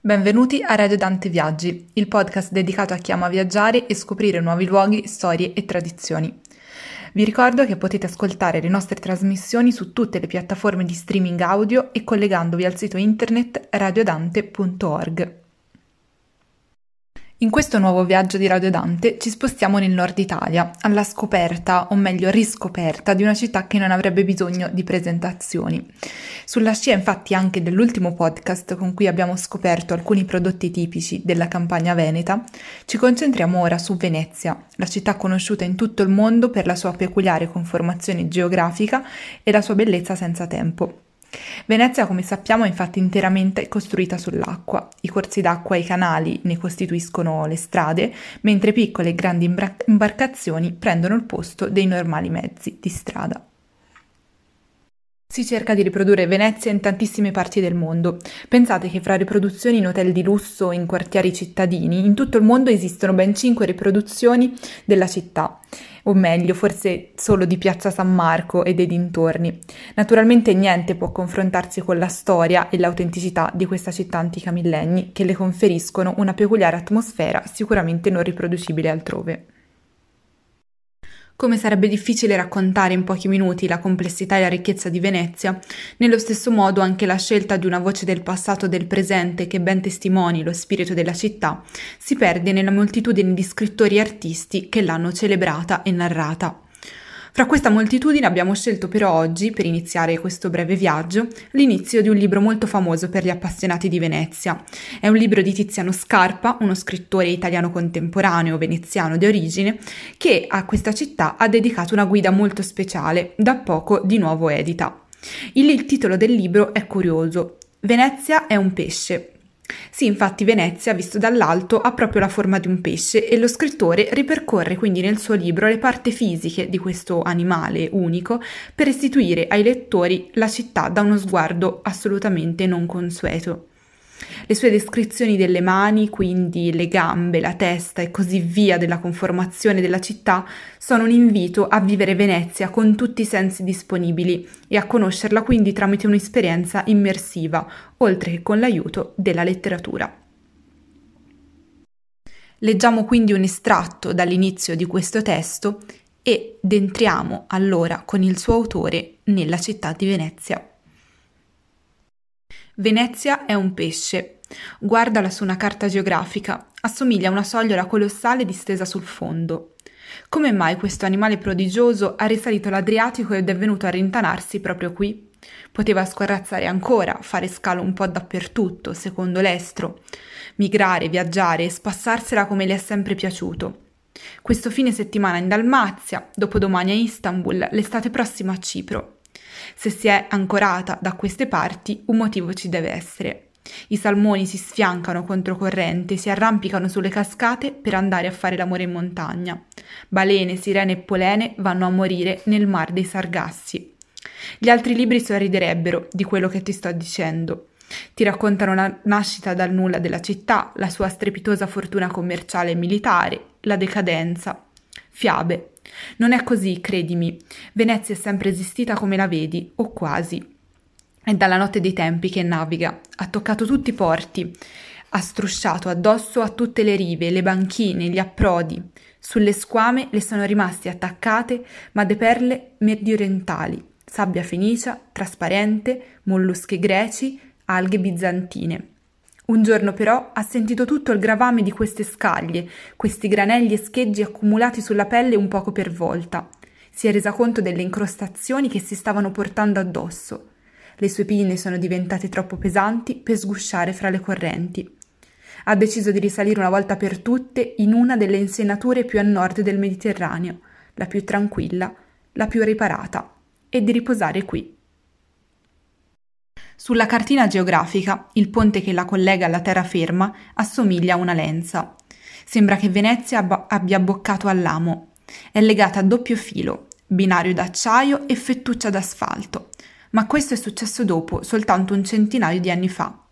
Benvenuti a Radio Dante Viaggi, il podcast dedicato a chi ama viaggiare e scoprire nuovi luoghi, storie e tradizioni. Vi ricordo che potete ascoltare le nostre trasmissioni su tutte le piattaforme di streaming audio e collegandovi al sito internet radiodante.org. In questo nuovo viaggio di Radio Dante ci spostiamo nel nord Italia, alla scoperta, o meglio riscoperta, di una città che non avrebbe bisogno di presentazioni. Sulla scia infatti anche dell'ultimo podcast con cui abbiamo scoperto alcuni prodotti tipici della campagna veneta, ci concentriamo ora su Venezia, la città conosciuta in tutto il mondo per la sua peculiare conformazione geografica e la sua bellezza senza tempo. Venezia, come sappiamo, è infatti interamente costruita sull'acqua. I corsi d'acqua e i canali ne costituiscono le strade, mentre piccole e grandi imbarcazioni prendono il posto dei normali mezzi di strada. Si cerca di riprodurre Venezia in tantissime parti del mondo. Pensate che fra riproduzioni in hotel di lusso e in quartieri cittadini, in tutto il mondo esistono ben 5 riproduzioni della città, o meglio, forse solo di Piazza San Marco e dei dintorni. Naturalmente niente può confrontarsi con la storia e l'autenticità di questa città antica millenni, che le conferiscono una peculiare atmosfera sicuramente non riproducibile altrove. Come sarebbe difficile raccontare in pochi minuti la complessità e la ricchezza di Venezia, nello stesso modo anche la scelta di una voce del passato e del presente che ben testimoni lo spirito della città si perde nella moltitudine di scrittori e artisti che l'hanno celebrata e narrata. Fra questa moltitudine abbiamo scelto però oggi, per iniziare questo breve viaggio, l'inizio di un libro molto famoso per gli appassionati di Venezia. È un libro di Tiziano Scarpa, uno scrittore italiano contemporaneo veneziano di origine, che a questa città ha dedicato una guida molto speciale, da poco di nuovo edita. Il, il titolo del libro è curioso. Venezia è un pesce, sì, infatti Venezia, visto dall'alto, ha proprio la forma di un pesce e lo scrittore ripercorre quindi nel suo libro le parti fisiche di questo animale unico per restituire ai lettori la città da uno sguardo assolutamente non consueto. Le sue descrizioni delle mani, quindi le gambe, la testa e così via della conformazione della città, sono un invito a vivere Venezia con tutti i sensi disponibili e a conoscerla quindi tramite un'esperienza immersiva, oltre che con l'aiuto della letteratura. Leggiamo quindi un estratto dall'inizio di questo testo ed entriamo allora con il suo autore nella città di Venezia. Venezia è un pesce. Guardala su una carta geografica. Assomiglia a una sogliola colossale distesa sul fondo. Come mai questo animale prodigioso ha risalito l'Adriatico ed è venuto a rintanarsi proprio qui? Poteva scorrazzare ancora, fare scalo un po' dappertutto, secondo l'estro, migrare, viaggiare e spassarsela come le è sempre piaciuto. Questo fine settimana in Dalmazia, dopodomani a Istanbul, l'estate prossima a Cipro. Se si è ancorata da queste parti, un motivo ci deve essere. I salmoni si sfiancano controcorrente, si arrampicano sulle cascate per andare a fare l'amore in montagna. Balene, sirene e polene vanno a morire nel mar dei Sargassi. Gli altri libri sorriderebbero di quello che ti sto dicendo. Ti raccontano la nascita dal nulla della città, la sua strepitosa fortuna commerciale e militare, la decadenza. Fiabe, non è così, credimi. Venezia è sempre esistita come la vedi, o quasi. È dalla notte dei tempi che naviga, ha toccato tutti i porti, ha strusciato addosso a tutte le rive, le banchine, gli approdi. Sulle squame le sono rimaste attaccate ma de perle mediorientali, sabbia fenicia, trasparente, molluschi greci, alghe bizantine. Un giorno però ha sentito tutto il gravame di queste scaglie, questi granelli e scheggi accumulati sulla pelle un poco per volta. Si è resa conto delle incrostazioni che si stavano portando addosso. Le sue pinne sono diventate troppo pesanti per sgusciare fra le correnti. Ha deciso di risalire una volta per tutte in una delle insenature più a nord del Mediterraneo, la più tranquilla, la più riparata, e di riposare qui. Sulla cartina geografica, il ponte che la collega alla terraferma assomiglia a una lenza. Sembra che Venezia ab- abbia boccato all'amo. È legata a doppio filo, binario d'acciaio e fettuccia d'asfalto. Ma questo è successo dopo, soltanto un centinaio di anni fa.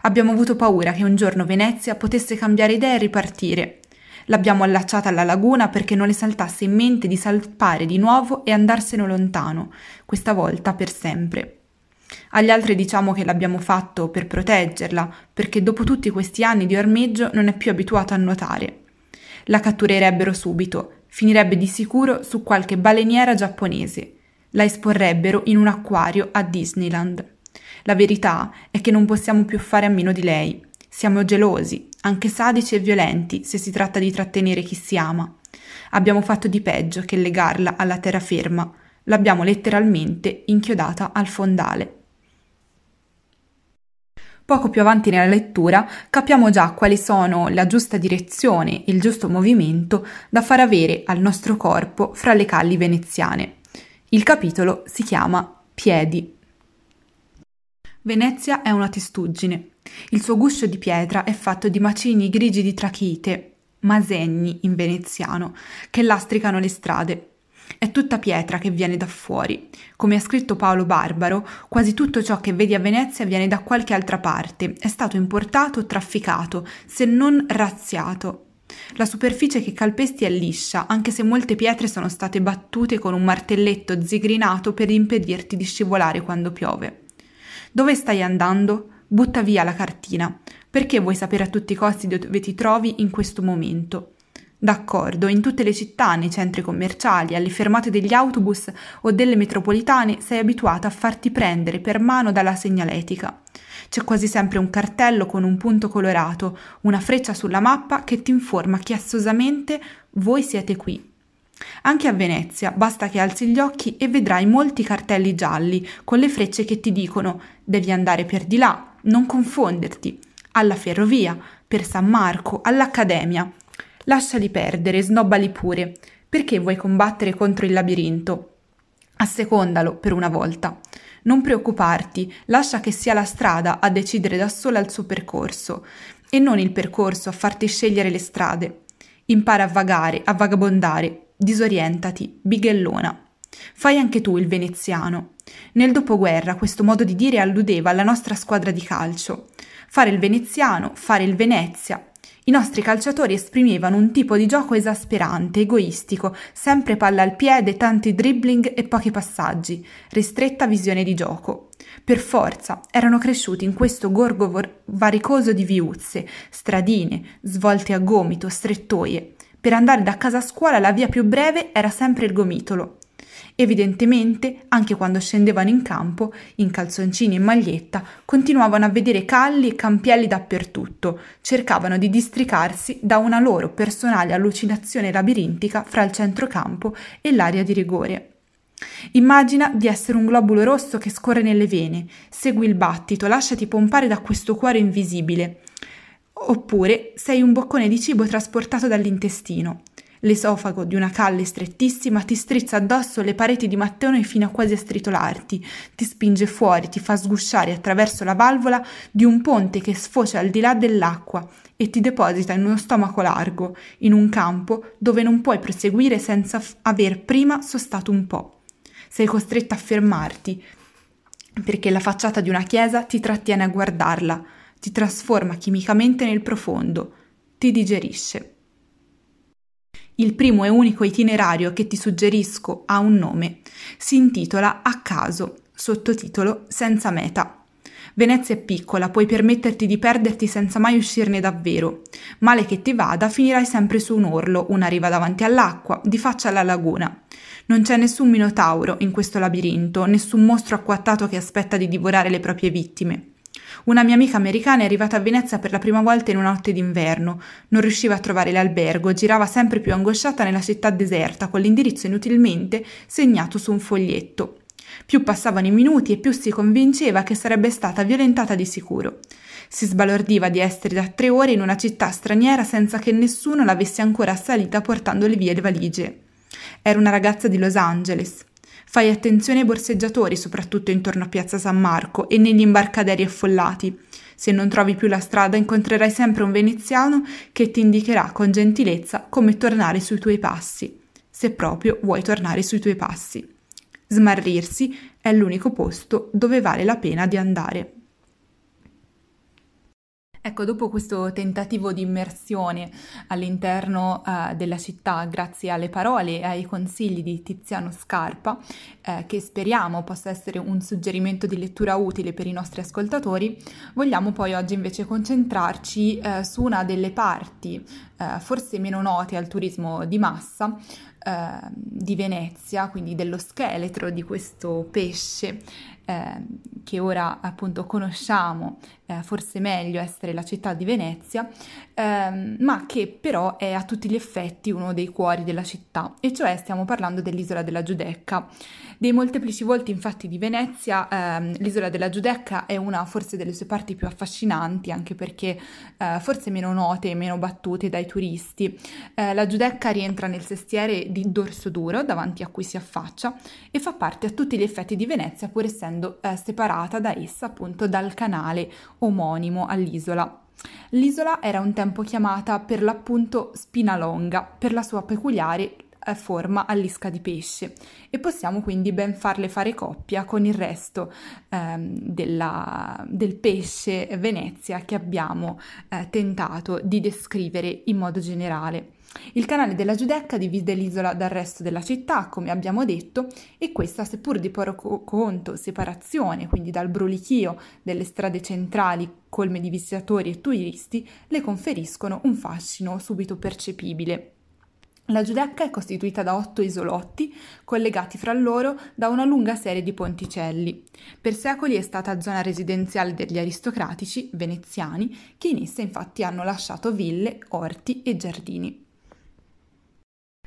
Abbiamo avuto paura che un giorno Venezia potesse cambiare idea e ripartire. L'abbiamo allacciata alla laguna perché non le saltasse in mente di salpare di nuovo e andarsene lontano, questa volta per sempre. Agli altri diciamo che l'abbiamo fatto per proteggerla, perché dopo tutti questi anni di ormeggio non è più abituata a nuotare. La catturerebbero subito, finirebbe di sicuro su qualche baleniera giapponese. La esporrebbero in un acquario a Disneyland. La verità è che non possiamo più fare a meno di lei. Siamo gelosi, anche sadici e violenti se si tratta di trattenere chi si ama. Abbiamo fatto di peggio che legarla alla terraferma. L'abbiamo letteralmente inchiodata al fondale. Poco più avanti nella lettura capiamo già quali sono la giusta direzione e il giusto movimento da far avere al nostro corpo fra le calli veneziane. Il capitolo si chiama Piedi. Venezia è una testuggine. Il suo guscio di pietra è fatto di macigni grigi di trachite, masegni in veneziano, che lastricano le strade. È tutta pietra che viene da fuori. Come ha scritto Paolo Barbaro, quasi tutto ciò che vedi a Venezia viene da qualche altra parte, è stato importato o trafficato, se non razziato. La superficie che calpesti è liscia, anche se molte pietre sono state battute con un martelletto zigrinato per impedirti di scivolare quando piove. Dove stai andando? Butta via la cartina. Perché vuoi sapere a tutti i costi dove ti trovi in questo momento? D'accordo, in tutte le città, nei centri commerciali, alle fermate degli autobus o delle metropolitane sei abituata a farti prendere per mano dalla segnaletica. C'è quasi sempre un cartello con un punto colorato, una freccia sulla mappa che ti informa chiassosamente voi siete qui. Anche a Venezia basta che alzi gli occhi e vedrai molti cartelli gialli con le frecce che ti dicono devi andare per di là, non confonderti, alla ferrovia, per San Marco, all'Accademia. Lasciali perdere, snobbali pure. Perché vuoi combattere contro il labirinto? Assecondalo per una volta. Non preoccuparti, lascia che sia la strada a decidere da sola il suo percorso e non il percorso a farti scegliere le strade. Impara a vagare, a vagabondare, disorientati, bighellona. Fai anche tu il veneziano. Nel dopoguerra questo modo di dire alludeva alla nostra squadra di calcio. Fare il veneziano, fare il Venezia, i nostri calciatori esprimevano un tipo di gioco esasperante, egoistico, sempre palla al piede, tanti dribbling e pochi passaggi, ristretta visione di gioco. Per forza erano cresciuti in questo gorgo vor- varicoso di viuzze, stradine, svolte a gomito, strettoie. Per andare da casa a scuola la via più breve era sempre il gomitolo. Evidentemente, anche quando scendevano in campo, in calzoncini e maglietta, continuavano a vedere calli e campielli dappertutto, cercavano di districarsi da una loro personale allucinazione labirintica fra il centrocampo e l'area di rigore. Immagina di essere un globulo rosso che scorre nelle vene, segui il battito, lasciati pompare da questo cuore invisibile. Oppure sei un boccone di cibo trasportato dall'intestino. L'esofago di una calle strettissima ti strizza addosso le pareti di mattone fino a quasi a stritolarti, ti spinge fuori, ti fa sgusciare attraverso la valvola di un ponte che sfocia al di là dell'acqua e ti deposita in uno stomaco largo, in un campo dove non puoi proseguire senza f- aver prima sostato un po'. Sei costretta a fermarti, perché la facciata di una chiesa ti trattiene a guardarla, ti trasforma chimicamente nel profondo, ti digerisce. Il primo e unico itinerario che ti suggerisco ha un nome. Si intitola A caso, sottotitolo Senza meta. Venezia è piccola, puoi permetterti di perderti senza mai uscirne davvero. Male che ti vada, finirai sempre su un orlo, una riva davanti all'acqua, di faccia alla laguna. Non c'è nessun minotauro in questo labirinto, nessun mostro acquattato che aspetta di divorare le proprie vittime. Una mia amica americana è arrivata a Venezia per la prima volta in una notte d'inverno. Non riusciva a trovare l'albergo, girava sempre più angosciata nella città deserta, con l'indirizzo inutilmente segnato su un foglietto. Più passavano i minuti e più si convinceva che sarebbe stata violentata di sicuro. Si sbalordiva di essere da tre ore in una città straniera senza che nessuno l'avesse ancora assalita portandole via le valigie. Era una ragazza di Los Angeles. Fai attenzione ai borseggiatori, soprattutto intorno a Piazza San Marco e negli imbarcaderi affollati. Se non trovi più la strada, incontrerai sempre un veneziano che ti indicherà con gentilezza come tornare sui tuoi passi, se proprio vuoi tornare sui tuoi passi. Smarrirsi è l'unico posto dove vale la pena di andare. Ecco, dopo questo tentativo di immersione all'interno uh, della città, grazie alle parole e ai consigli di Tiziano Scarpa, eh, che speriamo possa essere un suggerimento di lettura utile per i nostri ascoltatori, vogliamo poi oggi invece concentrarci eh, su una delle parti eh, forse meno note al turismo di massa eh, di Venezia, quindi dello scheletro di questo pesce eh, che ora appunto conosciamo eh, forse meglio essere la città di Venezia, ehm, ma che però è a tutti gli effetti uno dei cuori della città, e cioè stiamo parlando dell'isola della Giudecca. Dei molteplici volti infatti di Venezia, ehm, l'isola della Giudecca è una forse delle sue parti più affascinanti, anche perché eh, forse meno note e meno battute dai turisti. Eh, la Giudecca rientra nel sestiere di Dorso Duro, davanti a cui si affaccia, e fa parte a tutti gli effetti di Venezia, pur essendo eh, separata da essa appunto dal canale omonimo all'isola. L'isola era un tempo chiamata per l'appunto Spinalonga, per la sua peculiare forma all'isca di pesce e possiamo quindi ben farle fare coppia con il resto ehm, della, del pesce Venezia che abbiamo eh, tentato di descrivere in modo generale. Il canale della Giudecca divide l'isola dal resto della città, come abbiamo detto, e questa, seppur di poco conto separazione, quindi dal brulichio delle strade centrali colme di visitatori e turisti, le conferiscono un fascino subito percepibile. La Giudecca è costituita da otto isolotti, collegati fra loro da una lunga serie di ponticelli. Per secoli è stata zona residenziale degli aristocratici veneziani, che in essa infatti hanno lasciato ville, orti e giardini.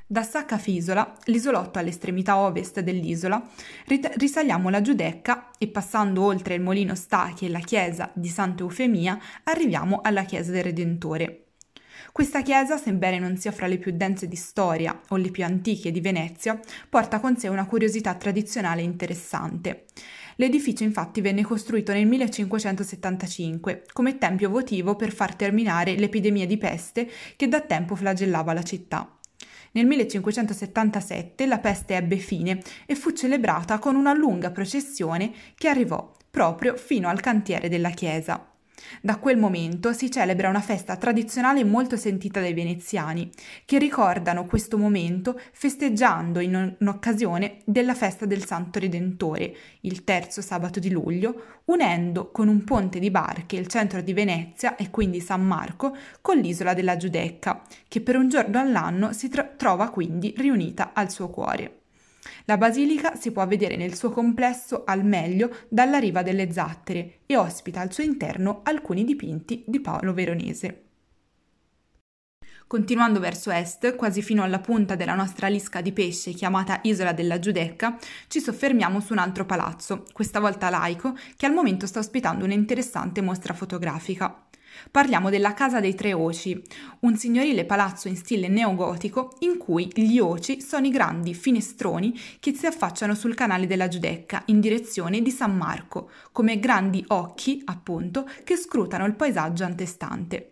Da Sacca Fisola, l'isolotto all'estremità ovest dell'isola, risaliamo la Giudecca e passando oltre il Molino Stachi e la chiesa di Santa Eufemia arriviamo alla chiesa del Redentore. Questa chiesa, sebbene non sia fra le più dense di storia o le più antiche di Venezia, porta con sé una curiosità tradizionale interessante. L'edificio infatti venne costruito nel 1575 come tempio votivo per far terminare l'epidemia di peste che da tempo flagellava la città. Nel 1577 la peste ebbe fine e fu celebrata con una lunga processione che arrivò proprio fino al cantiere della chiesa. Da quel momento si celebra una festa tradizionale molto sentita dai veneziani, che ricordano questo momento festeggiando in occasione della festa del Santo Redentore, il terzo sabato di luglio, unendo con un ponte di barche il centro di Venezia e quindi San Marco con l'isola della Giudecca, che per un giorno all'anno si tro- trova quindi riunita al suo cuore. La basilica si può vedere nel suo complesso al meglio dalla riva delle Zattere e ospita al suo interno alcuni dipinti di Paolo Veronese. Continuando verso est, quasi fino alla punta della nostra lisca di pesce chiamata Isola della Giudecca, ci soffermiamo su un altro palazzo, questa volta laico, che al momento sta ospitando un'interessante mostra fotografica. Parliamo della Casa dei Tre Oci, un signorile palazzo in stile neogotico in cui gli oci sono i grandi finestroni che si affacciano sul canale della Giudecca in direzione di San Marco, come grandi occhi, appunto, che scrutano il paesaggio antestante.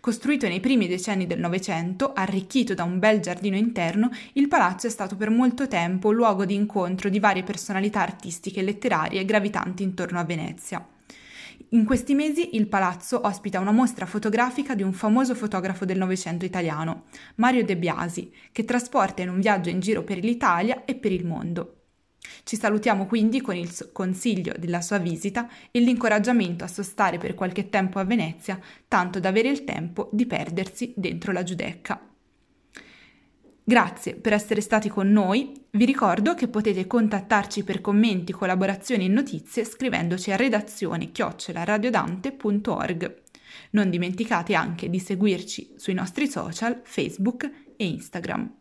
Costruito nei primi decenni del Novecento, arricchito da un bel giardino interno, il palazzo è stato per molto tempo luogo di incontro di varie personalità artistiche e letterarie gravitanti intorno a Venezia. In questi mesi il palazzo ospita una mostra fotografica di un famoso fotografo del Novecento italiano, Mario De Biasi, che trasporta in un viaggio in giro per l'Italia e per il mondo. Ci salutiamo quindi con il consiglio della sua visita e l'incoraggiamento a sostare per qualche tempo a Venezia, tanto da avere il tempo di perdersi dentro la Giudecca. Grazie per essere stati con noi. Vi ricordo che potete contattarci per commenti, collaborazioni e notizie scrivendoci a redazione chiocciolaradiodante.org. Non dimenticate anche di seguirci sui nostri social Facebook e Instagram.